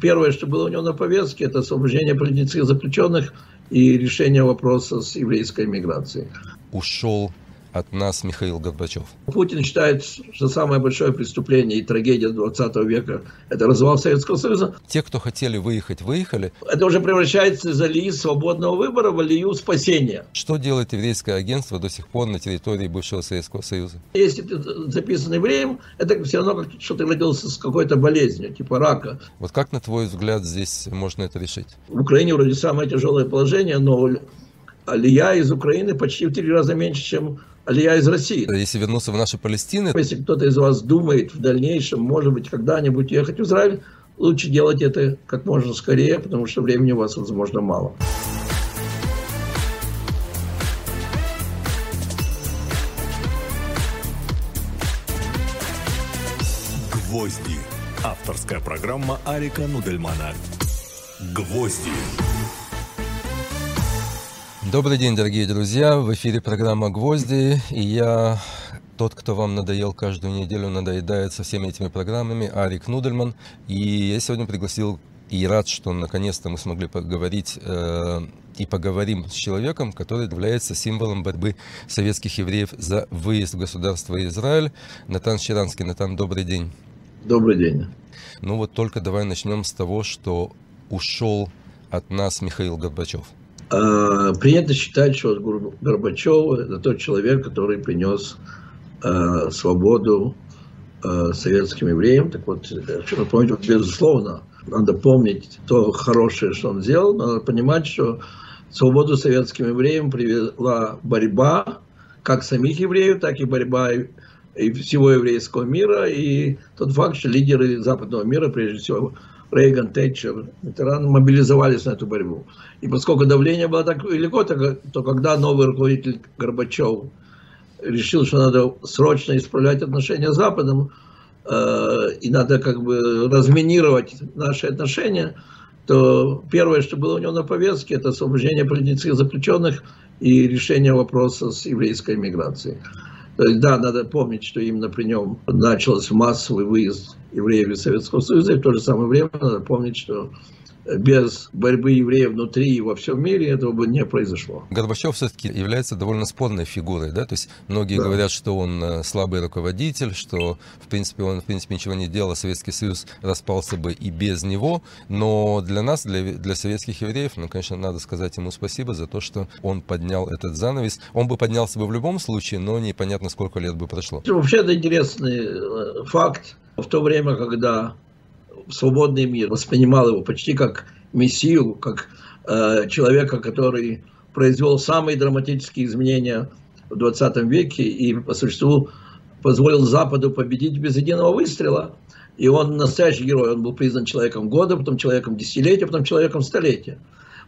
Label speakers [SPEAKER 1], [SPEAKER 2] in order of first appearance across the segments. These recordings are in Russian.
[SPEAKER 1] Первое, что было у него на повестке, это освобождение политических заключенных и решение вопроса с еврейской миграцией.
[SPEAKER 2] Ушел от нас Михаил Горбачев?
[SPEAKER 1] Путин считает, что самое большое преступление и трагедия 20 века – это развал Советского Союза.
[SPEAKER 2] Те, кто хотели выехать, выехали.
[SPEAKER 1] Это уже превращается из алии свободного выбора в алию спасения.
[SPEAKER 2] Что делает еврейское агентство до сих пор на территории бывшего Советского Союза?
[SPEAKER 1] Если ты записан евреем, это все равно, как, что ты родился с какой-то болезнью, типа рака.
[SPEAKER 2] Вот как, на твой взгляд, здесь можно это решить?
[SPEAKER 1] В Украине вроде самое тяжелое положение, но алия из Украины почти в три раза меньше, чем алия из России.
[SPEAKER 2] Если вернуться в наши Палестины...
[SPEAKER 1] Если кто-то из вас думает в дальнейшем, может быть, когда-нибудь ехать в Израиль, лучше делать это как можно скорее, потому что времени у вас, возможно, мало.
[SPEAKER 3] Гвозди. Авторская программа Арика Нудельмана. Гвозди.
[SPEAKER 2] Добрый день, дорогие друзья! В эфире программа «Гвозди», и я, тот, кто вам надоел каждую неделю, надоедает со всеми этими программами, Арик Нудельман. И я сегодня пригласил и рад, что наконец-то мы смогли поговорить э, и поговорим с человеком, который является символом борьбы советских евреев за выезд в государство Израиль. Натан Щеранский. Натан, добрый день.
[SPEAKER 1] Добрый день.
[SPEAKER 2] Ну вот только давай начнем с того, что ушел от нас Михаил Горбачев.
[SPEAKER 1] А, принято считать, что Горбачев – это тот человек, который принес а, свободу а, советским евреям. Так вот, хочу напомнить, вот, безусловно, надо помнить то хорошее, что он сделал, надо понимать, что свободу советским евреям привела борьба как самих евреев, так и борьба всего еврейского мира, и тот факт, что лидеры западного мира, прежде всего Рейган, Тэтчер, ветераны мобилизовались на эту борьбу. И поскольку давление было так велико, то, то когда новый руководитель Горбачев решил, что надо срочно исправлять отношения с Западом, э, и надо как бы разминировать наши отношения, то первое, что было у него на повестке, это освобождение политических заключенных и решение вопроса с еврейской миграцией. Есть, да, надо помнить, что именно при нем начался массовый выезд евреев из Советского Союза, и в то же самое время надо помнить, что без борьбы евреев внутри и во всем мире этого бы не произошло.
[SPEAKER 2] Горбачев все-таки является довольно спорной фигурой, да? То есть многие да. говорят, что он э, слабый руководитель, что в принципе он в принципе ничего не делал, а Советский Союз распался бы и без него. Но для нас, для, для советских евреев, ну, конечно, надо сказать ему спасибо за то, что он поднял этот занавес. Он бы поднялся бы в любом случае, но непонятно, сколько лет бы прошло.
[SPEAKER 1] Вообще это интересный э, факт. В то время, когда свободный мир, воспринимал его почти как мессию, как э, человека, который произвел самые драматические изменения в 20 веке и по существу позволил Западу победить без единого выстрела. И он настоящий герой, он был признан человеком года, потом человеком десятилетия, потом человеком столетия.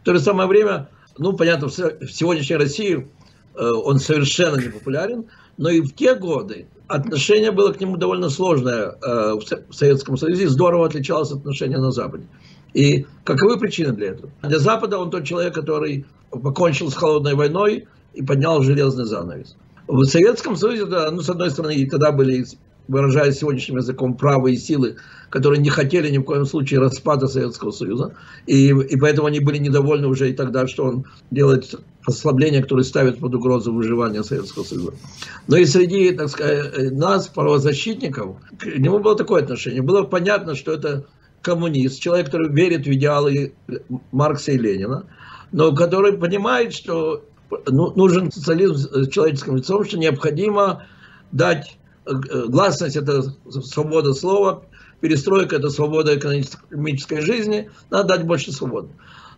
[SPEAKER 1] В то же самое время, ну, понятно, в сегодняшней России э, он совершенно не популярен, но и в те годы отношение было к нему довольно сложное э, в Советском Союзе, здорово отличалось от отношения на Западе. И каковы причины для этого? Для Запада он тот человек, который покончил с холодной войной и поднял железный занавес. В Советском Союзе, ну, с одной стороны, и тогда были выражаясь сегодняшним языком, правые силы, которые не хотели ни в коем случае распада Советского Союза. И, и поэтому они были недовольны уже и тогда, что он делает послабления, которые ставят под угрозу выживания Советского Союза. Но и среди, так сказать, нас, правозащитников, к нему было такое отношение. Было понятно, что это коммунист, человек, который верит в идеалы Маркса и Ленина, но который понимает, что ну, нужен социализм с человеческим лицом, что необходимо дать гласность – это свобода слова, перестройка – это свобода экономической жизни, надо дать больше свободы.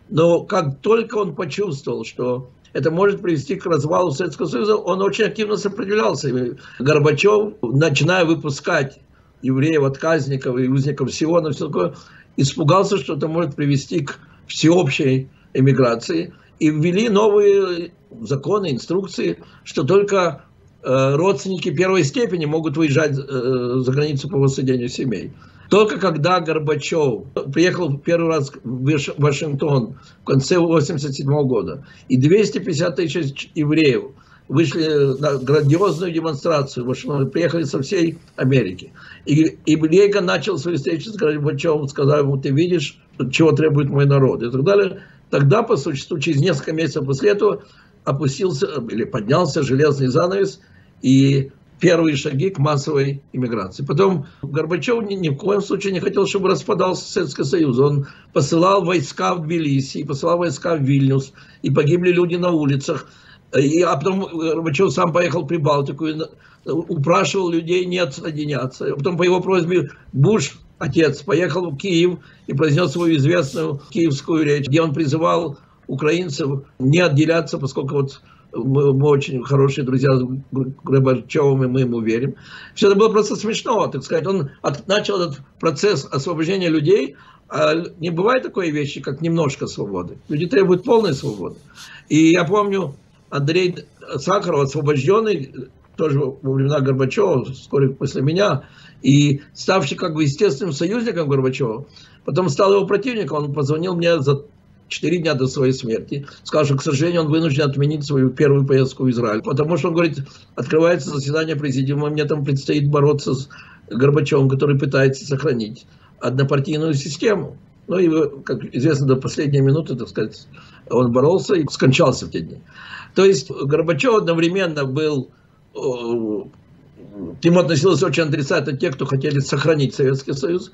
[SPEAKER 1] Но как только он почувствовал, что это может привести к развалу Советского Союза, он очень активно сопротивлялся. И Горбачев, начиная выпускать евреев, отказников и узников Сиона, все такое, испугался, что это может привести к всеобщей эмиграции. И ввели новые законы, инструкции, что только Э, родственники первой степени могут выезжать э, за границу по воссоединению семей. Только когда Горбачев приехал первый раз в Вашингтон в конце 1987 года, и 250 тысяч евреев вышли на грандиозную демонстрацию, в приехали со всей Америки. И, и Рейган начал свою встречу с Горбачевым, сказал ему, ты видишь, чего требует мой народ и так далее. Тогда, по существу, через несколько месяцев после этого опустился или поднялся железный занавес, и первые шаги к массовой иммиграции. Потом Горбачев ни, ни в коем случае не хотел, чтобы распадался Советский Союз. Он посылал войска в Тбилиси, посылал войска в Вильнюс, и погибли люди на улицах. И, а потом Горбачев сам поехал в Прибалтику и упрашивал людей не отсоединяться. А потом по его просьбе Буш, отец, поехал в Киев и произнес свою известную киевскую речь, где он призывал украинцев не отделяться, поскольку вот мы, мы очень хорошие друзья с Горбачевым, и мы ему верим. Все это было просто смешно, так сказать. Он от, начал этот процесс освобождения людей, а не бывает такой вещи, как немножко свободы. Люди требуют полной свободы. И я помню, Андрей Сахаров, освобожденный, тоже во времена Горбачева, вскоре после меня, и ставший как бы естественным союзником Горбачева, потом стал его противником, он позвонил мне за четыре дня до своей смерти, что, к сожалению, он вынужден отменить свою первую поездку в Израиль, потому что, он говорит, открывается заседание президиума, мне там предстоит бороться с Горбачевым, который пытается сохранить однопартийную систему. Ну и, как известно, до последней минуты, так сказать, он боролся и скончался в те дни. То есть Горбачев одновременно был к нему относилось очень отрицательно те, кто хотели сохранить Советский Союз,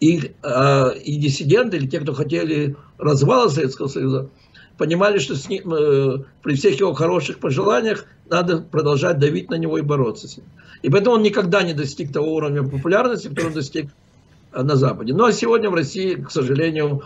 [SPEAKER 1] и, э, и диссиденты, или те, кто хотели развала Советского Союза, понимали, что с ним, э, при всех его хороших пожеланиях надо продолжать давить на него и бороться с ним. И поэтому он никогда не достиг того уровня популярности, который он достиг э, на Западе. Ну а сегодня в России, к сожалению,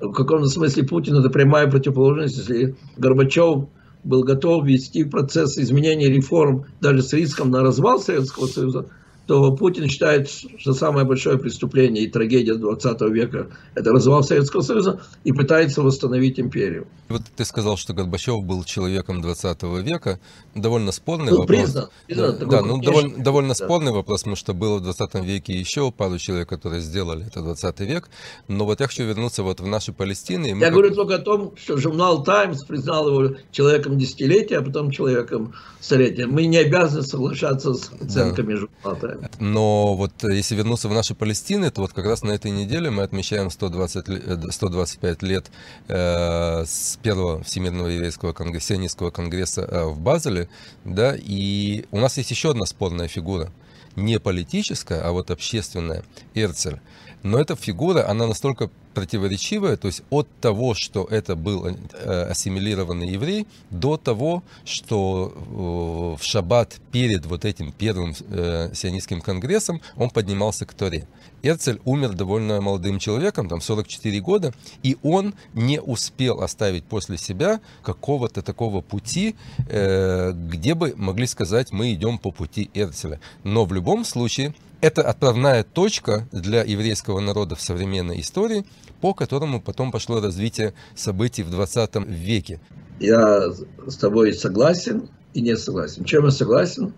[SPEAKER 1] в каком-то смысле Путин это прямая противоположность, если Горбачев был готов вести процесс изменения реформ даже с риском на развал Советского Союза, то Путин считает, что самое большое преступление и трагедия 20 века – это развал Советского Союза и пытается восстановить империю.
[SPEAKER 2] Вот ты сказал, что Горбачев был человеком 20 века. Довольно спорный
[SPEAKER 1] ну,
[SPEAKER 2] вопрос.
[SPEAKER 1] Признан, признан,
[SPEAKER 2] да, да ну, довольно, довольно да. спорный вопрос, потому что было в 20 веке еще пару человек, которые сделали это 20 век. Но вот я хочу вернуться вот в нашу Палестину.
[SPEAKER 1] Я как... говорю только о том, что журнал «Таймс» признал его человеком десятилетия, а потом человеком столетия. Мы не обязаны соглашаться с оценками да. журнала.
[SPEAKER 2] Но вот э, если вернуться в наши Палестины, то вот как раз на этой неделе мы отмечаем 120, 125 э, лет э, с первого Всемирного еврейского конгресса, сионистского конгресса э, в Базеле, да, и у нас есть еще одна спорная фигура, не политическая, а вот общественная, Эрцель. Но эта фигура, она настолько противоречивая, то есть от того, что это был э, ассимилированный еврей, до того, что э, в шаббат перед вот этим первым э, сионистским конгрессом он поднимался к Торе. Эрцель умер довольно молодым человеком, там 44 года, и он не успел оставить после себя какого-то такого пути, где бы могли сказать, мы идем по пути Эрцеля. Но в любом случае, это отправная точка для еврейского народа в современной истории, по которому потом пошло развитие событий в 20 веке.
[SPEAKER 1] Я с тобой согласен и не согласен. Чем я согласен?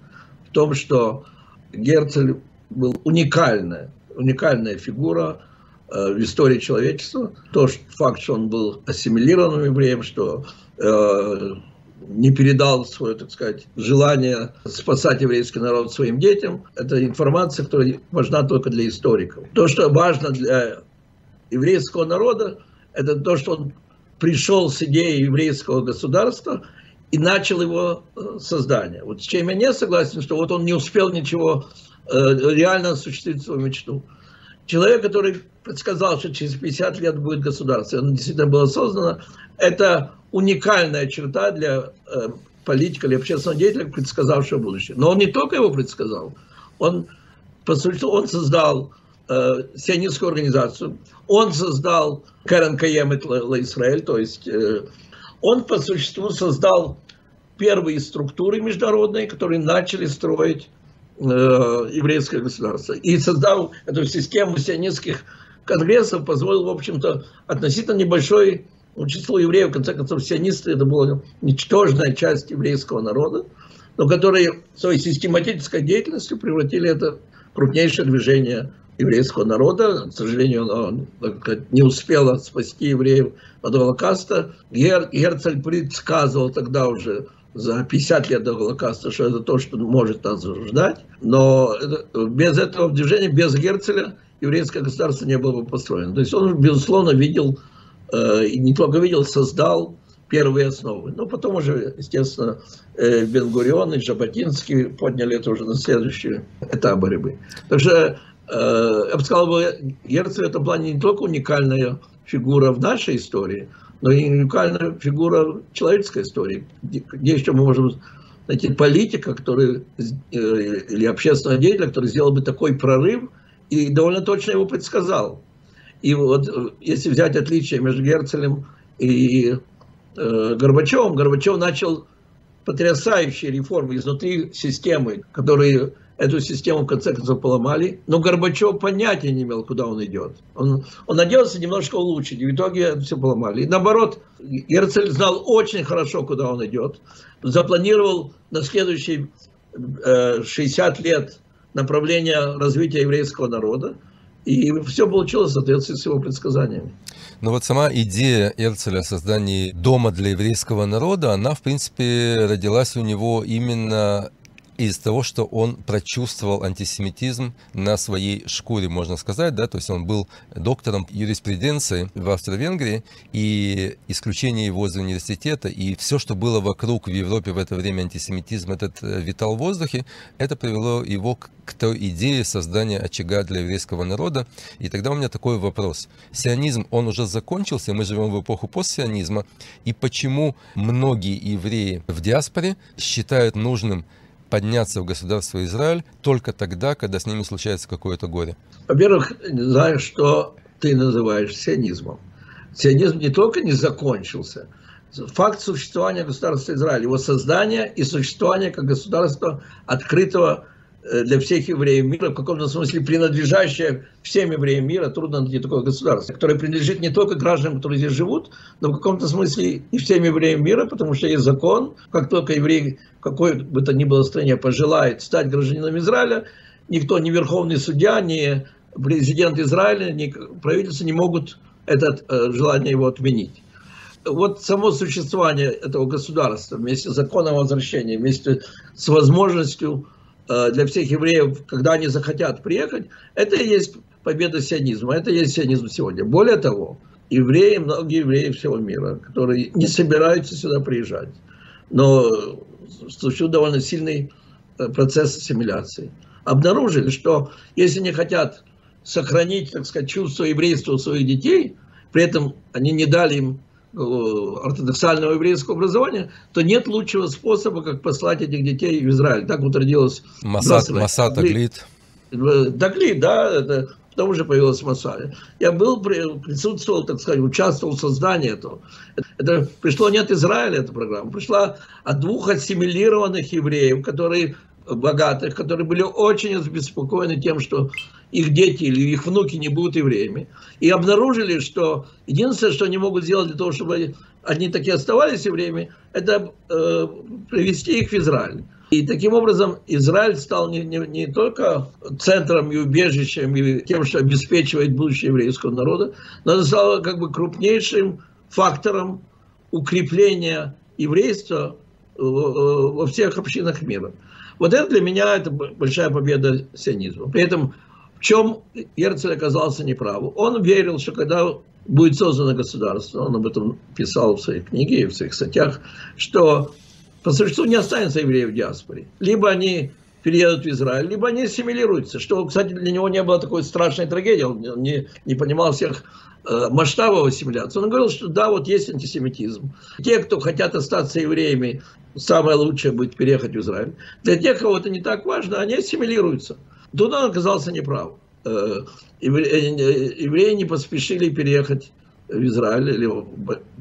[SPEAKER 1] В том, что Герцель был уникальная, уникальная фигура э, в истории человечества. То что, факт, что он был ассимилированным евреем, что э, не передал свое, так сказать, желание спасать еврейский народ своим детям. Это информация, которая важна только для историков. То, что важно для еврейского народа, это то, что он пришел с идеей еврейского государства и начал его э, создание. Вот с чем я не согласен, что вот он не успел ничего э, реально осуществить свою мечту. Человек, который предсказал, что через 50 лет будет государство, оно действительно было создано, это уникальная черта для э, политика или общественного деятеля, предсказавшего будущее. Но он не только его предсказал, он, по сути, он создал э, сионистскую организацию, он создал Карен Каемет Израиль, то есть э, он по существу создал первые структуры международные, которые начали строить э, еврейское государство. И создал эту систему сионистских конгрессов, позволил, в общем-то, относительно небольшой число евреев, в конце концов, сионисты, это была ничтожная часть еврейского народа, но которые своей систематической деятельностью превратили это в крупнейшее движение еврейского народа. К сожалению, оно не успело спасти евреев от Голокоста. Гер, Герцель предсказывал тогда уже за 50 лет до Голокоста, что это то, что может нас ждать. Но без этого движения, без Герцеля, еврейское государство не было бы построено. То есть он, безусловно, видел, э, не только видел, создал первые основы. Но потом уже, естественно, э, Бенгурион и Жаботинский подняли это уже на следующий этап борьбы. Так что, э, я бы сказал, Герцель в этом плане не только уникальная фигура в нашей истории, но и уникальная фигура человеческой истории. Где еще мы можем найти политика, который, или общественного деятеля, который сделал бы такой прорыв и довольно точно его предсказал. И вот если взять отличие между Герцелем и э, Горбачевым, Горбачев начал потрясающие реформы изнутри системы, которые эту систему в конце концов поломали, но Горбачев понятия не имел, куда он идет. Он, он надеялся немножко улучшить, и в итоге это все поломали. И наоборот, Герцель знал очень хорошо, куда он идет, запланировал на следующие э, 60 лет направление развития еврейского народа, и все получилось в соответствии с его предсказаниями.
[SPEAKER 2] Но вот сама идея Эрцеля о создании дома для еврейского народа, она, в принципе, родилась у него именно из того, что он прочувствовал антисемитизм на своей шкуре, можно сказать, да, то есть он был доктором юриспруденции в Австро-Венгрии, и исключение его из университета, и все, что было вокруг в Европе в это время антисемитизм, этот э, витал в воздухе, это привело его к, к той идее создания очага для еврейского народа. И тогда у меня такой вопрос. Сионизм, он уже закончился, мы живем в эпоху постсионизма, и почему многие евреи в диаспоре считают нужным подняться в государство Израиль только тогда, когда с ними случается какое-то горе?
[SPEAKER 1] Во-первых, знаю, что ты называешь сионизмом. Сионизм не только не закончился, факт существования государства Израиль, его создание и существование как государства открытого для всех евреев мира, в каком-то смысле принадлежащее всем евреям мира, трудно найти такое государство, которое принадлежит не только гражданам, которые здесь живут, но в каком-то смысле и всем евреям мира, потому что есть закон, как только еврей в какой бы то ни было стране пожелает стать гражданином Израиля, никто, ни верховный судья, ни президент Израиля, ни правительство не могут это э, желание его отменить. Вот само существование этого государства вместе с законом возвращения, вместе с возможностью Э, для всех евреев, когда они захотят приехать, это и есть победа сионизма, это и есть сионизм сегодня. Более того, евреи, многие евреи всего мира, которые не собираются сюда приезжать, но случился довольно сильный э, процесс ассимиляции, обнаружили, что если не хотят сохранить, так сказать, чувство еврейства у своих детей, при этом они не дали им Э, ортодоксального еврейского образования, то нет лучшего способа, как послать этих детей в Израиль. Так вот родилась
[SPEAKER 2] Масад, Масад Таглит.
[SPEAKER 1] Таглит, да, это потому же появилась Масада. Я был, присутствовал, так сказать, участвовал в создании этого. Это пришло не от Израиля, эта программа, пришла от двух ассимилированных евреев, которые богатых, которые были очень обеспокоены тем, что их дети или их внуки не будут евреями. И обнаружили, что единственное, что они могут сделать для того, чтобы они такие оставались евреями, это э, привести их в Израиль. И таким образом Израиль стал не, не, не только центром и убежищем, и тем, что обеспечивает будущее еврейского народа, но это стало как бы крупнейшим фактором укрепления еврейства во всех общинах мира. Вот это для меня это большая победа сионизма. При этом в чем Герцель оказался неправ? Он верил, что когда будет создано государство, он об этом писал в своей книге и в своих статьях, что по существу не останется евреев в диаспоре. Либо они переедут в Израиль, либо они ассимилируются. Что, кстати, для него не было такой страшной трагедии. Он не, не понимал всех э, масштабов ассимиляции. Он говорил, что да, вот есть антисемитизм. Те, кто хотят остаться евреями, самое лучшее будет переехать в Израиль. Для тех, кого это не так важно, они ассимилируются. Он оказался неправ. Э, евреи не поспешили переехать в Израиль, или,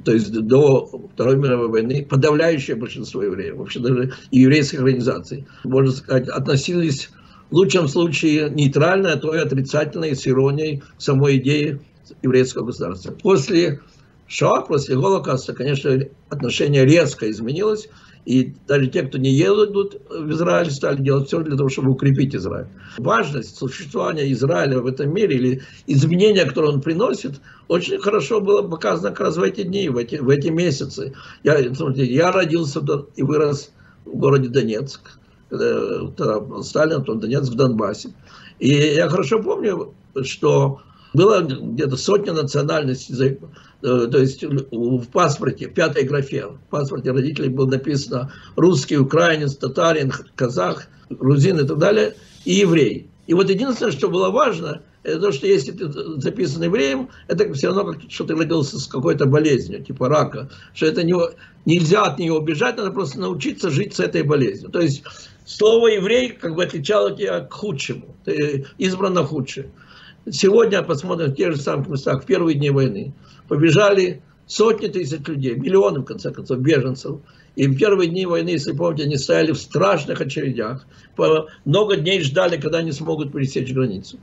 [SPEAKER 1] то есть до Второй мировой войны, подавляющее большинство евреев, вообще даже еврейских организаций, можно сказать, относились в лучшем случае нейтрально, а то и отрицательно, и с иронией самой идее еврейского государства. После Шоа, после Голокоста, конечно, отношение резко изменилось, И даже те, кто не едут в Израиль, стали делать все для того, чтобы укрепить Израиль. Важность существования Израиля в этом мире или изменения, которые он приносит, очень хорошо было показано как раз в эти дни, в эти, в эти месяцы. Я, смотрите, я родился и вырос в городе Донецк. Тогда Сталин, то Донецк в Донбассе. И я хорошо помню, что было где-то сотня национальностей, э, то есть в паспорте, в пятой графе, в паспорте родителей было написано русский, украинец, татарин, казах, грузин и так далее, и еврей. И вот единственное, что было важно, это то, что если ты записан евреем, это все равно, как, что ты родился с какой-то болезнью, типа рака, что это не, нельзя от нее убежать, надо просто научиться жить с этой болезнью. То есть слово еврей как бы отличало тебя к худшему, ты избран на худшее. Сегодня посмотрим в тех же самых местах, в первые дни войны, побежали сотни тысяч людей, миллионы, в конце концов, беженцев. И в первые дни войны, если помните, они стояли в страшных очередях, много дней ждали, когда они смогут пересечь границу.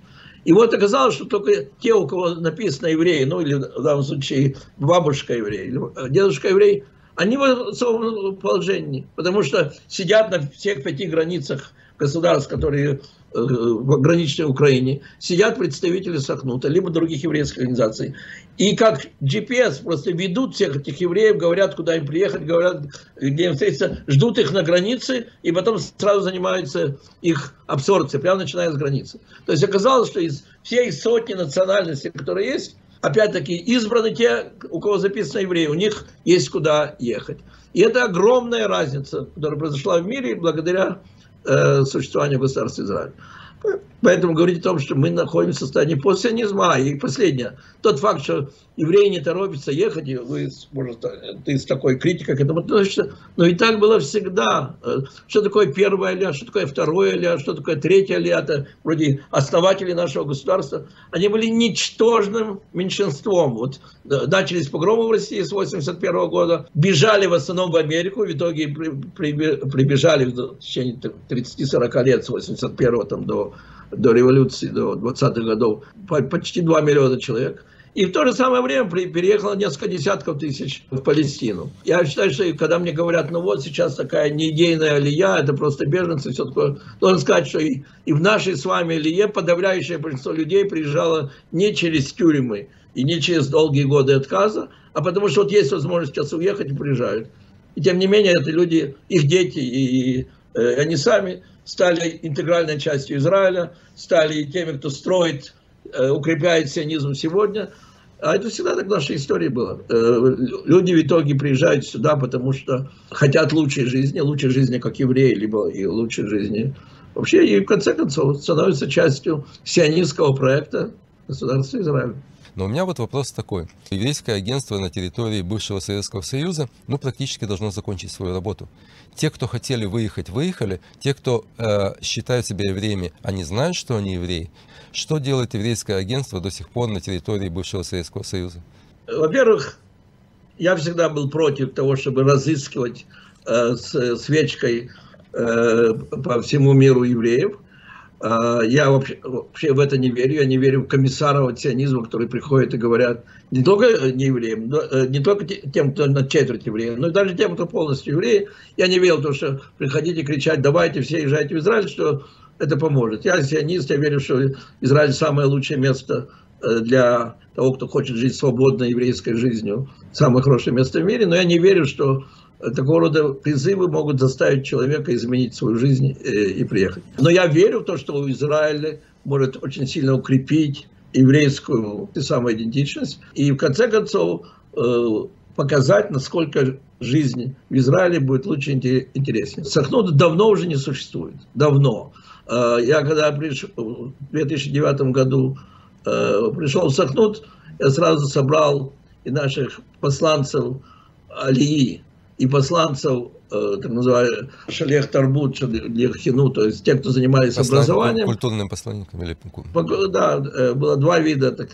[SPEAKER 1] И вот оказалось, что только те, у кого написано евреи, ну или в данном случае бабушка еврей, или дедушка еврей, они в особом положении, потому что сидят на всех пяти границах государств, которые в ограниченной Украине, сидят представители Сахнута, либо других еврейских организаций. И как GPS просто ведут всех этих евреев, говорят, куда им приехать, говорят, где им встретиться, ждут их на границе, и потом сразу занимаются их абсорбцией, прямо начиная с границы. То есть оказалось, что из всей сотни национальностей, которые есть, опять-таки избраны те, у кого записано евреи, у них есть куда ехать. И это огромная разница, которая произошла в мире благодаря э, существования государства Израиль. Поэтому говорить о том, что мы находимся в состоянии постсионизма. И последнее, тот факт, что евреи не торопятся ехать, и вы, может, ты с такой критикой к этому относишься, но и так было всегда. Что такое первое ля, что такое второе ля, что такое третье ля, это вроде основатели нашего государства. Они были ничтожным меньшинством. Вот э, начались погромы в России с 81 года, бежали в основном в Америку, в итоге прибежали в течение 30-40 лет с 81 там, до до революции, до 20-х годов, почти 2 миллиона человек. И в то же самое время переехало несколько десятков тысяч в Палестину. Я считаю, что когда мне говорят, ну вот сейчас такая неидейная алия, это просто беженцы, все такое, должен сказать, что и, и в нашей с вами алие подавляющее большинство людей приезжало не через тюрьмы и не через долгие годы отказа, а потому что вот есть возможность сейчас уехать и приезжают. И тем не менее, это люди, их дети и, и э, они сами стали интегральной частью Израиля, стали теми, кто строит, укрепляет сионизм сегодня. А это всегда так в нашей истории было. Э, люди в итоге приезжают сюда, потому что хотят лучшей жизни, лучшей жизни как евреи, либо и лучшей жизни вообще. И в конце концов становятся частью сионистского проекта государства Израиля.
[SPEAKER 2] Но у меня вот вопрос такой. Еврейское агентство на территории бывшего Советского Союза, ну, практически должно закончить свою работу. Те, кто хотели выехать, выехали. Те, кто э, считают себя евреями, они знают, что они евреи. Что делает еврейское агентство до сих пор на территории бывшего Советского Союза?
[SPEAKER 1] Во-первых, я всегда был против того, чтобы разыскивать э, с свечкой э, по всему миру евреев. А, я вообще, вообще в это не верю. Я не верю в комиссаров сионизма, которые приходят и говорят не только э, не евреям, но, э, не только тем, кто на четверть евреев, но и даже тем, кто полностью евреи. Я не верил в то, что приходите кричать, давайте все езжайте в Израиль, что это поможет. Я сионист, я верю, что Израиль самое лучшее место э, для того, кто хочет жить свободной еврейской жизнью. Самое хорошее место в мире. Но я не верю, что такого рода призывы могут заставить человека изменить свою жизнь э, и приехать. Но я верю в то, что Израиль может очень сильно укрепить еврейскую самоидентичность и в конце концов э, показать, насколько жизнь в Израиле будет лучше и интереснее. Сахнут давно уже не существует. Давно. Э, я когда пришел, в 2009 году пришел в Сахнут, я сразу собрал и наших посланцев Алии, и посланцев, э, так называемых шалех тарбут, шалех хину, то есть те, кто занимались Послан... образованием.
[SPEAKER 2] Культурным посланником или
[SPEAKER 1] Да, э, было два вида так,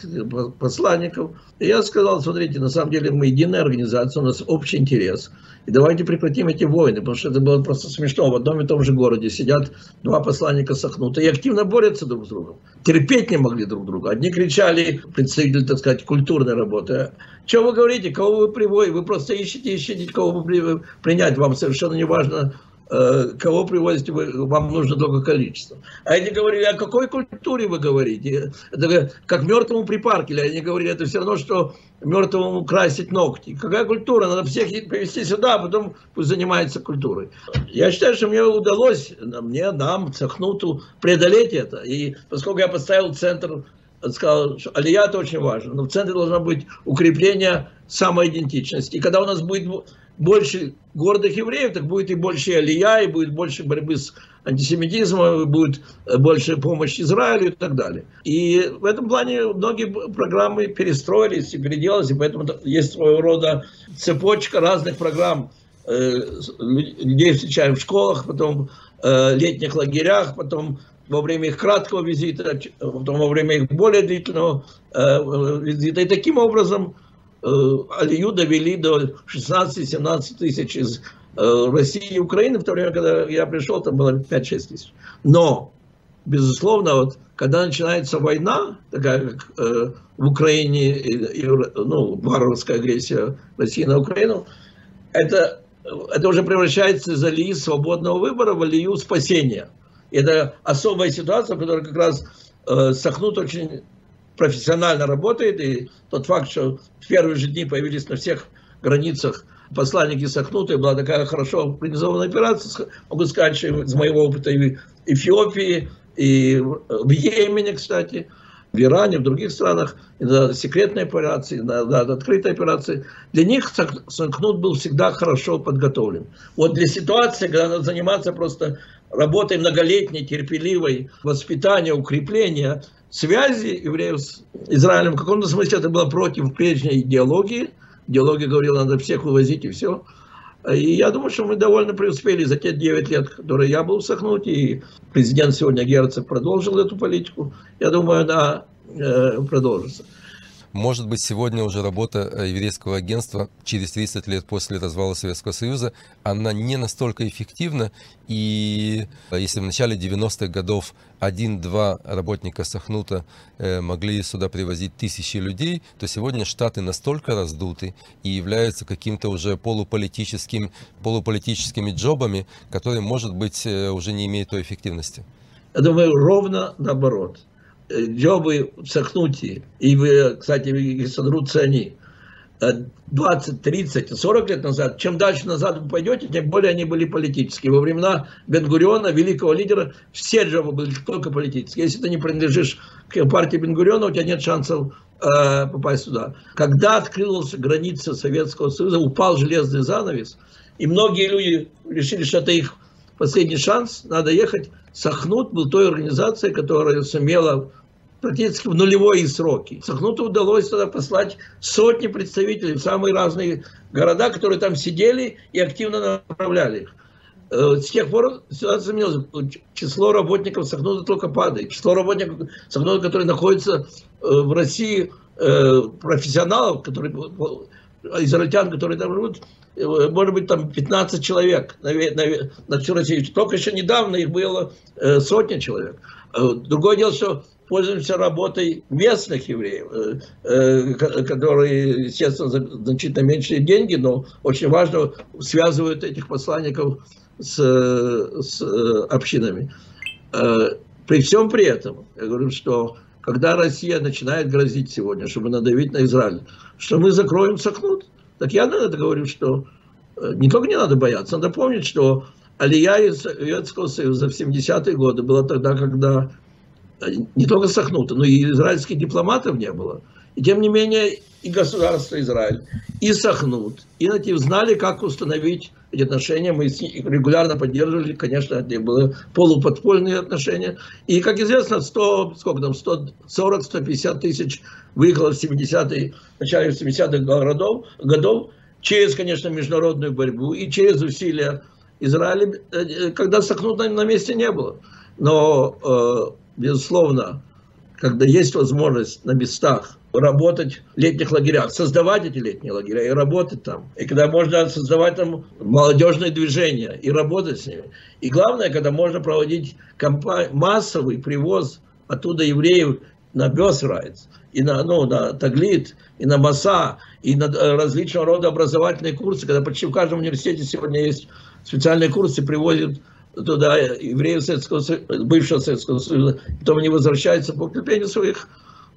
[SPEAKER 1] посланников. И я сказал, смотрите, на самом деле мы единая организация, у нас общий интерес. И давайте прекратим эти войны, потому что это было просто смешно. В одном и том же городе сидят два посланника Сахнута и активно борются друг с другом. Терпеть не могли друг друга. Одни кричали, представители, так сказать, культурной работы, что вы говорите, кого вы приводите? Вы просто ищете, ищете, кого вы принять. Вам совершенно не важно, Э, кого привозите, вам нужно только количество. А они говорили, о какой культуре вы говорите? Это как мертвому припаркили. Они говорили, это все равно, что мертвому красить ногти. Какая культура? Надо всех привести сюда, а потом пусть занимается культурой. Я считаю, что мне удалось, мне, нам, Цахнуту, преодолеть это. И поскольку я поставил центр сказал, что алия это очень важно, но в центре должно быть укрепление самоидентичности. И когда у нас будет больше гордых евреев, так будет и больше алия, и будет больше борьбы с антисемитизмом, и будет больше помощи Израилю и так далее. И в этом плане многие программы перестроились и переделались, и поэтому есть своего рода цепочка разных программ. Э, людей встречаем в школах, потом э, летних лагерях, потом во время их краткого визита, потом во время их более длительного э, визита. И таким образом Э, Алию довели до 16-17 тысяч из э, России и Украины, в то время, когда я пришел, там было 5-6 тысяч. Но, безусловно, вот, когда начинается война, такая как э, в Украине, и, и, ну, варварская агрессия России на Украину, это, это уже превращается из алии свободного выбора в алию спасения. И это особая ситуация, в которой как раз э, Сахнут очень профессионально работает, и тот факт, что в первые же дни появились на всех границах посланники Сахнуты, была такая хорошо организованная операция, могу сказать, что из моего опыта и в Эфиопии, и в Йемене, кстати, в Иране, в других странах, иногда секретные операции, иногда открытые операции. Для них Сахнут был всегда хорошо подготовлен. Вот для ситуации, когда надо заниматься просто работой многолетней, терпеливой, воспитания, укрепления, связи евреев с Израилем, в каком-то смысле это было против прежней идеологии. Идеология говорила, надо всех вывозить и все. И я думаю, что мы довольно преуспели за те 9 лет, которые я был в Сахнуте, и президент сегодня Герцог продолжил эту политику. Я думаю, она э, продолжится.
[SPEAKER 2] Может быть, сегодня уже работа э, еврейского агентства через 30 лет после развала Советского Союза, она не настолько эффективна, и э, если в начале 90-х годов один-два работника Сахнута э, могли сюда привозить тысячи людей, то сегодня штаты настолько раздуты и являются каким-то уже полуполитическим, полуполитическими джобами, которые, может быть, уже не имеют той эффективности.
[SPEAKER 1] Я думаю, ровно наоборот джобы в Сахнуте, и, вы, кстати, и содрутся они, 20, 30, 40 лет назад, чем дальше назад вы пойдете, тем более они были политические. Во времена Бенгуриона, великого лидера, все джобы были только политические. Если ты не принадлежишь к партии Бенгуриона, у тебя нет шансов э, попасть сюда. Когда открылась граница Советского Союза, упал железный занавес, и многие люди решили, что это их последний шанс, надо ехать. Сахнут был той организацией, которая сумела практически в нулевые сроки. Сахнуту удалось тогда послать сотни представителей в самые разные города, которые там сидели и активно направляли их. Э, с тех пор ситуация изменилась. Число работников Сахнута только падает. Число работников Сахнута, которые находятся э, в России, э, профессионалов, которые, израильтян, которые там живут, может быть, там 15 человек на, на, на всю Россию. Только еще недавно их было сотня человек. Другое дело, что пользуемся работой местных евреев, э, э, которые, естественно, значительно меньшие деньги, но очень важно связывают этих посланников с, с э, общинами. При всем при этом, я говорю, что когда Россия начинает грозить сегодня, чтобы надавить на Израиль, что мы закроем Сахнут, так я на это говорю, что не только не надо бояться, надо помнить, что Алия из Советского Союза в 70-е годы была тогда, когда не только Сахнута, но и израильских дипломатов не было. И тем не менее и государство Израиль, и Сахнут, и Натив знали, как установить эти отношения. Мы регулярно поддерживали, конечно, это были полуподпольные отношения. И, как известно, 100, сколько там, 140-150 тысяч выехало в 70-е, в начале 70-х годов, годов через, конечно, международную борьбу и через усилия Израиля, э, когда Сахнут на месте не было. Но э, безусловно, когда есть возможность на местах работать в летних лагерях, создавать эти летние лагеря и работать там. И когда можно создавать там молодежные движения и работать с ними. И главное, когда можно проводить массовый привоз оттуда евреев на Бесрайц. и на, ну, на Таглит, и на МАСА, и на различного рода образовательные курсы, когда почти в каждом университете сегодня есть специальные курсы, приводят туда евреев Советского бывшего Советского Союза, потом они возвращаются по укреплению своих,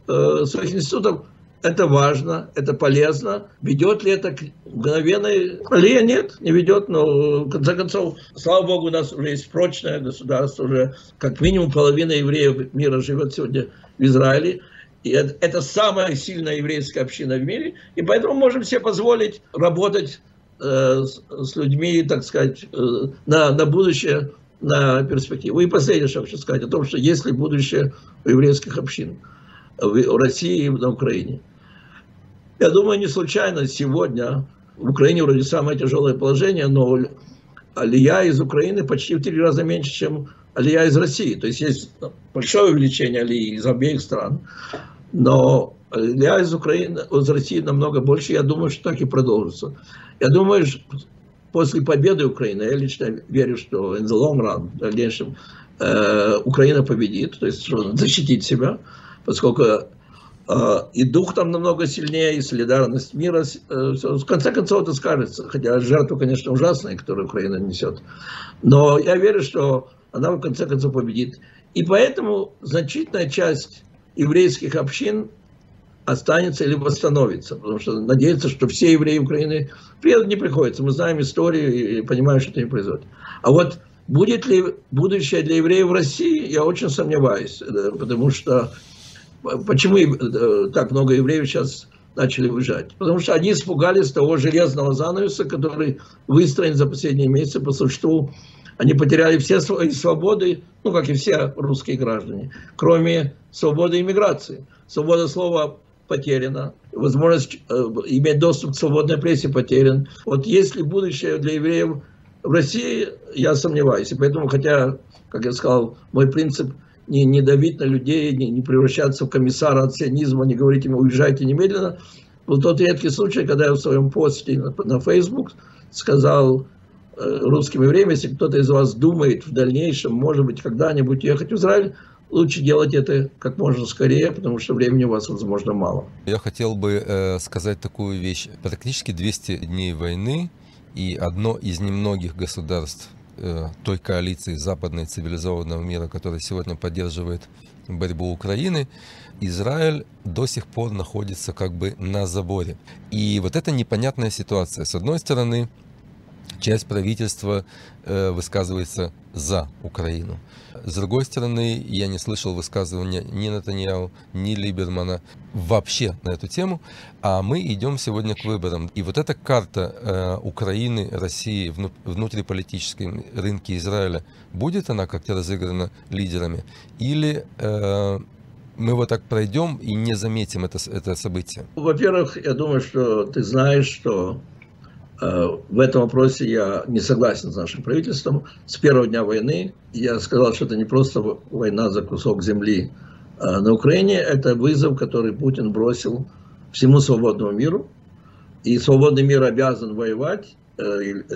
[SPEAKER 1] э, своих институтов. Это важно, это полезно. Ведет ли это к мгновенной аллее? Нет, не ведет, но в конце концов, слава богу, у нас уже есть прочное государство, уже как минимум половина евреев мира живет сегодня в Израиле. И это, это самая сильная еврейская община в мире, и поэтому можем себе позволить работать с, с людьми, так сказать, э, на, на будущее, на перспективу. И последнее, что хочу сказать, о том, что есть ли будущее у еврейских общин в России и на Украине. Я думаю, не случайно сегодня в Украине вроде самое тяжелое положение, но алия из Украины почти в три раза меньше, чем алия из России. То есть есть большое увеличение алии из обеих стран, но алия из Украины, из России намного больше. Я думаю, что так и продолжится. Я думаю, что после победы Украины, я лично верю, что in the long run, в дальнейшем, э, Украина победит, то есть защитит себя, поскольку а, и дух там намного сильнее, и солидарность мира. Э, в конце концов это скажется, хотя жертва, конечно, ужасная, которую Украина несет. Но я верю, что она в конце концов победит. И поэтому значительная часть еврейских общин останется или восстановится. Потому что надеяться, что все евреи Украины приедут, не приходится. Мы знаем историю и понимаем, что это не произойдет. А вот будет ли будущее для евреев в России, я очень сомневаюсь. Потому что Почему э, так много евреев сейчас начали уезжать? Потому что они испугались того железного занавеса, который выстроен за последние месяцы по существу. Они потеряли все свои свободы, ну, как и все русские граждане, кроме свободы иммиграции. Свобода слова потеряна, возможность э, иметь доступ к свободной прессе потерян. Вот есть ли будущее для евреев в России, я сомневаюсь. И поэтому, хотя, как я сказал, мой принцип – не, не давить на людей, не, не превращаться в комиссара от сионизма, не говорить им уезжайте немедленно. Был тот редкий случай, когда я в своем посте на, на Facebook сказал э, русским евреям, если кто-то из вас думает в дальнейшем, может быть, когда-нибудь ехать в Израиль, лучше делать это как можно скорее, потому что времени у вас, возможно, мало.
[SPEAKER 2] Я хотел бы э, сказать такую вещь. Практически 200 дней войны, и одно из немногих государств Э, той коалиции западной цивилизованного мира, которая сегодня поддерживает борьбу Украины, Израиль до сих пор находится как бы на заборе. И вот эта непонятная ситуация. С одной стороны, часть правительства э, высказывается за Украину. С другой стороны, я не слышал высказывания ни Натаньяу, ни Либермана вообще на эту тему, а мы идем сегодня к выборам. И вот эта карта э, Украины, России, вну, внутриполитической рынке Израиля, будет она как-то разыграна лидерами? Или э, мы вот так пройдем и не заметим это, это событие?
[SPEAKER 1] Во-первых, я думаю, что ты знаешь, что в этом вопросе я не согласен с нашим правительством. С первого дня войны я сказал, что это не просто война за кусок земли э, на Украине, это вызов, который Путин бросил всему свободному миру. И свободный мир обязан воевать. Э,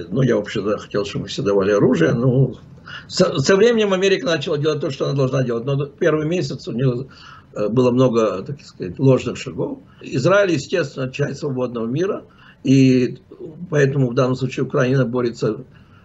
[SPEAKER 1] ну, я вообще хотел, чтобы все давали оружие. Но со, со временем Америка начала делать то, что она должна делать. Но первый месяц у нее было много, так сказать, ложных шагов. Израиль, естественно, часть свободного мира. И поэтому в данном случае Украина борется,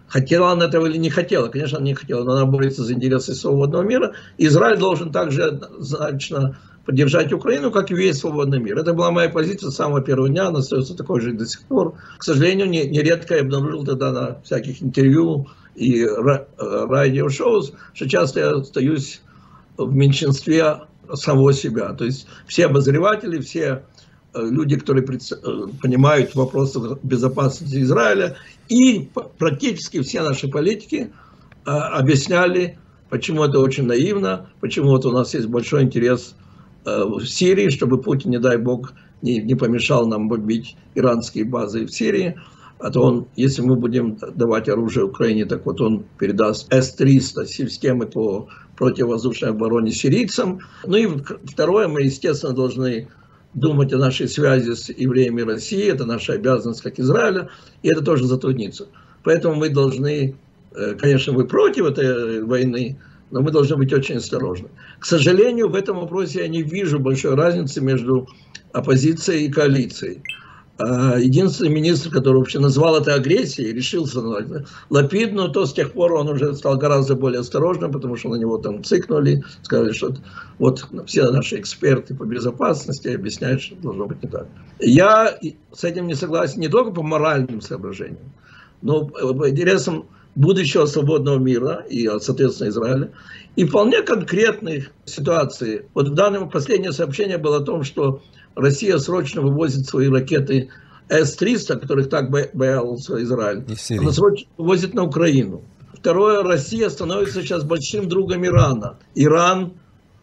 [SPEAKER 1] хотела она этого или не хотела, конечно, не хотела, но она борется за интересы свободного мира. Израиль должен также значно поддержать Украину, как и весь свободный мир. Это была моя позиция с самого первого дня, она остается такой же до сих пор. К сожалению, нередко я обнаружил тогда на всяких интервью и радиошоу, что часто я остаюсь в меньшинстве самого себя. То есть все обозреватели, все Э, люди, которые э, понимают вопросы безопасности Израиля, и практически все наши политики э, объясняли, почему это очень наивно, почему вот у нас есть большой интерес в Сирии, чтобы Путин, не дай бог, не, не помешал нам бомбить иранские базы в Сирии. А то он, если мы будем давать оружие Украине, так вот он передаст С-300, системы по противовоздушной обороне сирийцам. Ну и второе, мы, естественно, должны думать о нашей связи с евреями России, это наша обязанность как Израиля, и это тоже затруднится. Поэтому мы должны, э, конечно, мы против этой войны, но мы должны быть очень осторожны. К сожалению, в этом вопросе я не вижу большой разницы между оппозицией и коалицией. А, единственный министр, который вообще назвал это агрессией, решился назвать Лапид, но то с тех пор он уже стал гораздо более осторожным, потому что на него там цикнули, сказали, что вот все наши эксперты по безопасности объясняют, что должно быть не так. Я с этим не согласен не только по моральным соображениям, но по интересам будущего свободного мира и, соответственно, Израиля, и вполне конкретных ситуаций. Вот в данном последнее сообщение было о том, что Россия срочно вывозит свои ракеты С-300, которых так боялся Израиль. Она срочно вывозит на Украину. Второе, Россия становится сейчас большим другом Ирана. Иран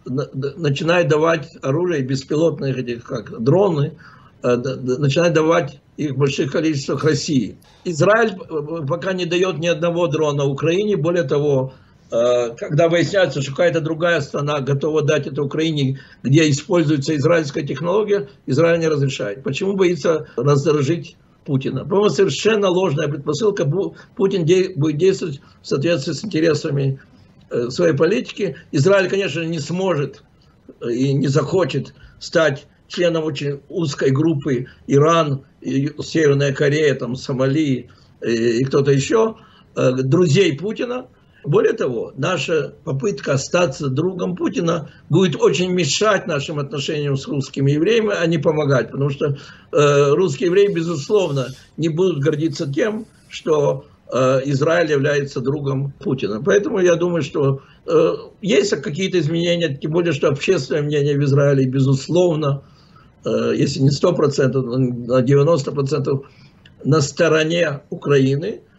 [SPEAKER 1] начинает давать оружие, беспилотные этих, как дроны, э, начинает давать их в больших количествах России. Израиль э, пока не дает ни одного дрона Украине. Более того, Э, когда выясняется, что какая-то другая страна готова дать это Украине, где используется израильская технология, Израиль не разрешает. Почему боится раздражить Путина? По-моему, совершенно ложная предпосылка. Путин будет действовать в соответствии с интересами э, своей политики. Израиль, конечно, не сможет э, и не захочет стать членом очень узкой группы Иран, Северная Корея, там, Сомали и кто-то еще, друзей Путина, более того, наша попытка остаться другом Путина будет очень мешать нашим отношениям с русскими евреями, а не помогать. Потому что э, русские евреи, безусловно, не будут гордиться тем, что э, Израиль является другом Путина. Поэтому я думаю, что э, есть какие-то изменения, тем более, что общественное мнение в Израиле, безусловно, э, если не 100%, на 90% на стороне Украины –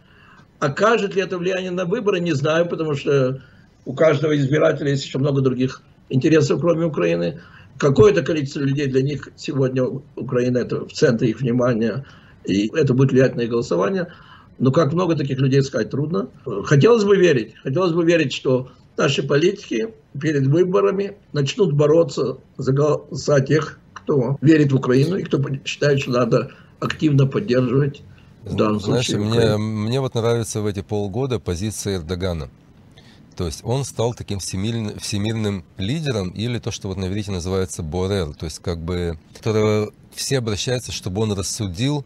[SPEAKER 1] Окажет ли это влияние на выборы, не знаю, потому что у каждого избирателя есть еще много других интересов, кроме Украины. Какое-то количество людей для них сегодня Украина это в центре их внимания, и это будет влиять на их голосование. Но как много таких людей сказать трудно. Хотелось бы верить, хотелось бы верить, что наши политики перед выборами начнут бороться за голоса тех, кто верит в Украину и кто считает, что надо активно поддерживать данном
[SPEAKER 2] Знаешь, случае. Мне, мне вот нравится в эти полгода позиция Эрдогана. То есть он стал таким всемирным, всемирным лидером, или то, что вот на иврите называется борер, то есть как бы, которого все обращаются, чтобы он рассудил,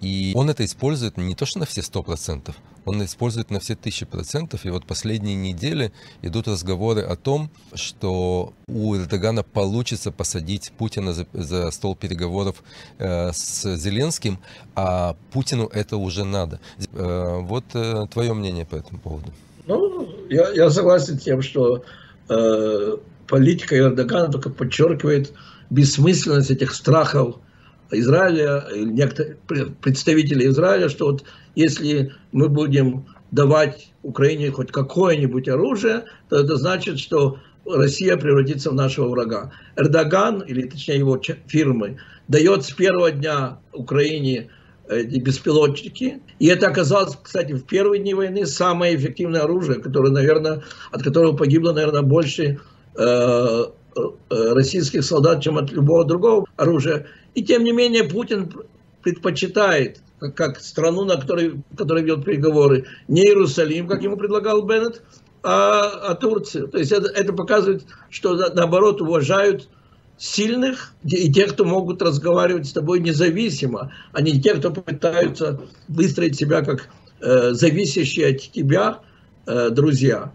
[SPEAKER 2] и он это использует не то, что на все сто процентов, он использует на все тысячи процентов. И вот последние недели идут разговоры о том, что у Эрдогана получится посадить Путина за, за стол переговоров э, с Зеленским, а Путину это уже надо. Э, вот э, твое мнение по этому поводу.
[SPEAKER 1] Ну, я, я согласен с тем, что э, политика Эрдогана только подчеркивает бессмысленность этих страхов Израиля, некоторых представителей Израиля, что вот если мы будем давать Украине хоть какое-нибудь оружие, то это значит, что Россия превратится в нашего врага. Эрдоган, или точнее его фирмы, дает с первого дня Украине эти беспилотники. И это оказалось, кстати, в первые дни войны самое эффективное оружие, которое, наверное, от которого погибло, наверное, больше э, э, российских солдат, чем от любого другого оружия. И тем не менее Путин предпочитает как страну, на которой, которая ведет переговоры, не Иерусалим, как ему предлагал Беннет, а, а Турцию. То есть это, это показывает, что наоборот уважают сильных и тех, кто могут разговаривать с тобой независимо, а не тех, кто пытаются выстроить себя как э, зависящие от тебя э, друзья.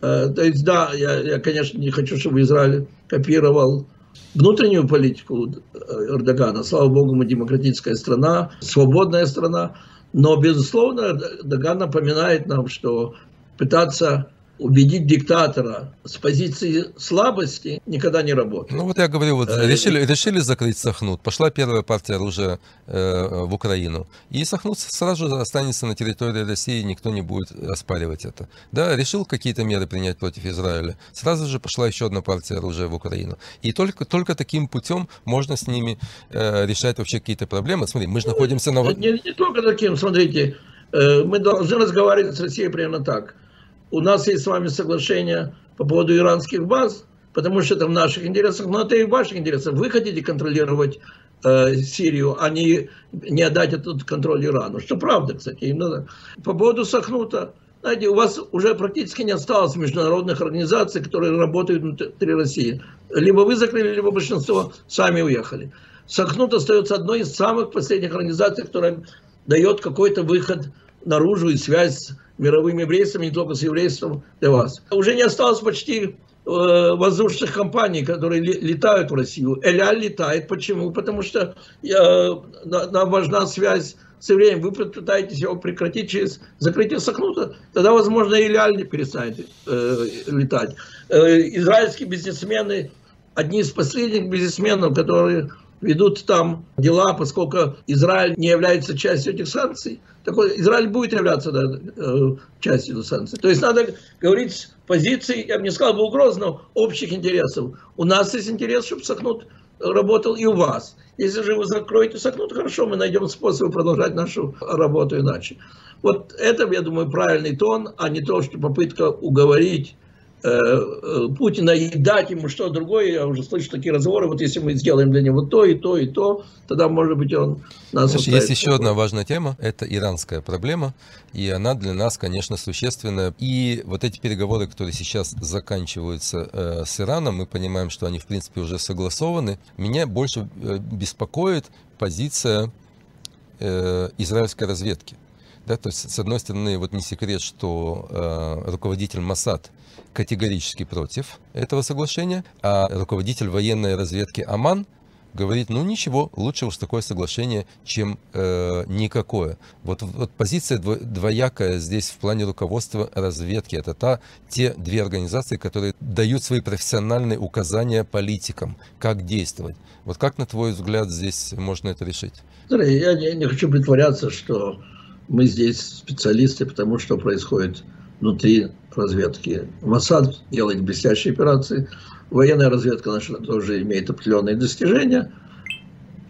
[SPEAKER 1] Э, то есть да, я, я, конечно, не хочу, чтобы Израиль копировал внутреннюю политику э, Эрдогана. Слава богу, мы демократическая страна, свободная страна. Но, безусловно, Эрдоган напоминает нам, что пытаться убедить диктатора с позиции слабости никогда не работает.
[SPEAKER 2] Ну вот я говорю, вот э, решили, решили закрыть Сахнут, пошла первая партия оружия э, в Украину, и Сахнут сразу же останется на территории России, никто не будет оспаривать это. Да, решил какие-то меры принять против Израиля, сразу же пошла еще одна партия оружия в Украину. И только, только таким путем можно с ними э, решать вообще какие-то проблемы. Смотри, мы же ну, находимся на...
[SPEAKER 1] Не, не только таким, смотрите, э, мы должны разговаривать с Россией примерно так – у нас есть с вами соглашение по поводу иранских баз, потому что это в наших интересах, но это и в ваших интересах. Вы хотите контролировать э, Сирию, а не, не отдать этот контроль Ирану. Что правда, кстати. Им надо. По поводу Сахнута, знаете, у вас уже практически не осталось международных организаций, которые работают внутри России. Либо вы закрыли, либо большинство сами уехали. Сахнут остается одной из самых последних организаций, которая дает какой-то выход наружу и связь с мировыми еврействами, не только с еврейством для вас. Уже не осталось почти э, воздушных компаний, которые летают в Россию. Эляль летает. Почему? Потому что э, нам важна связь с евреем. Вы пытаетесь его прекратить через закрытие Сахнута, тогда, возможно, и Эляль не перестанет э, летать. Э, израильские бизнесмены, одни из последних бизнесменов, которые ведут там дела, поскольку Израиль не является частью этих санкций. Так вот, Израиль будет являться да, э, частью санкций. То есть надо говорить с позиции, я бы не сказал бы угроз, но общих интересов. У нас есть интерес, чтобы Сахнут работал и у вас. Если же вы закроете Сахнут, хорошо, мы найдем способ продолжать нашу работу иначе. Вот это, я думаю, правильный тон, а не то, что попытка уговорить Путина и дать ему что другое, я уже слышу такие разговоры, вот если мы сделаем для него то и то и то, тогда, может быть, он нас
[SPEAKER 2] Значит, Есть еще одна важная тема, это иранская проблема, и она для нас, конечно, существенная. И вот эти переговоры, которые сейчас заканчиваются э, с Ираном, мы понимаем, что они, в принципе, уже согласованы. Меня больше э, беспокоит позиция э, израильской разведки. Да, то есть, с одной стороны, вот не секрет, что э, руководитель Масад категорически против этого соглашения, а руководитель военной разведки Аман говорит, ну ничего, лучше уж такое соглашение, чем э, никакое. Вот, вот позиция двоякая здесь в плане руководства разведки. Это та, те две организации, которые дают свои профессиональные указания политикам, как действовать. Вот как, на твой взгляд, здесь можно это решить?
[SPEAKER 1] Я не, не хочу притворяться, что мы здесь специалисты, потому что происходит внутри разведки. Масад делает блестящие операции, военная разведка наша тоже имеет определенные достижения.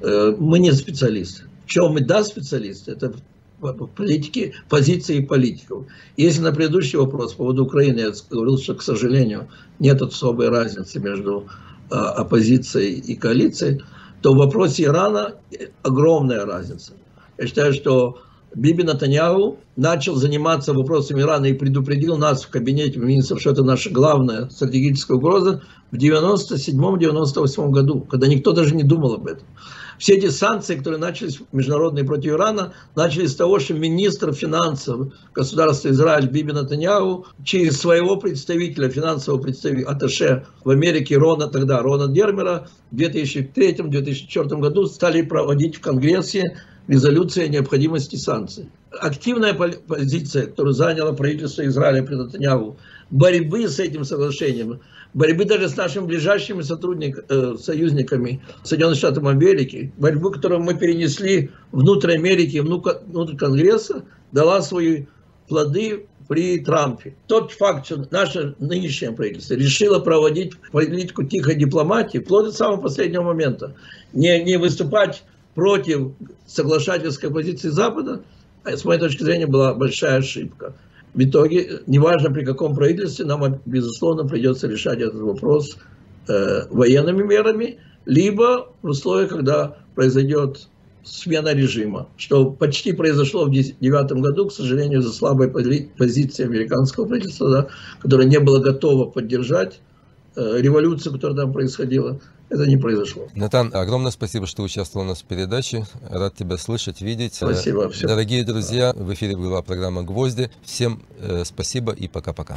[SPEAKER 1] Э, мы не специалисты. В чем мы, да, специалисты, это в политике, позиции политиков. Если на предыдущий вопрос по поводу Украины я говорил, что, к сожалению, нет особой разницы между а, оппозицией и коалицией, то в вопросе Ирана огромная разница. Я считаю, что Биби Натаньяу начал заниматься вопросами Ирана и предупредил нас в кабинете министров, что это наша главная стратегическая угроза в 97-98 году, когда никто даже не думал об этом. Все эти санкции, которые начались международные против Ирана, начались с того, что министр финансов государства Израиль Биби Натаньяу через своего представителя, финансового представителя, аташе в Америке Рона тогда, Рона Дермера, в 2003-2004 году стали проводить в Конгрессе резолюция о необходимости санкций. Активная позиция, которую заняло правительство Израиля при Натаньяву, борьбы с этим соглашением, борьбы даже с нашими ближайшими сотрудник, э, союзниками Соединенных Штатов Америки, борьбу, которую мы перенесли внутрь Америки, внутрь Конгресса, дала свои плоды при Трампе. Тот факт, что наше нынешнее правительство решило проводить политику тихой дипломатии, вплоть до самого последнего момента, не, не выступать против соглашательской позиции Запада, а с моей точки зрения, была большая ошибка. В итоге, неважно при каком правительстве, нам, безусловно, придется решать этот вопрос э, военными мерами, либо в условиях, когда произойдет смена режима, что почти произошло в 2009 году, к сожалению, за слабой позиции американского правительства, да, которое не было готово поддержать э, революцию, которая там происходила это не произошло.
[SPEAKER 2] Натан, огромное спасибо, что участвовал у нас в передаче. Рад тебя слышать, видеть.
[SPEAKER 1] Спасибо. Все.
[SPEAKER 2] Дорогие друзья, в эфире была программа «Гвозди». Всем э, спасибо и пока-пока.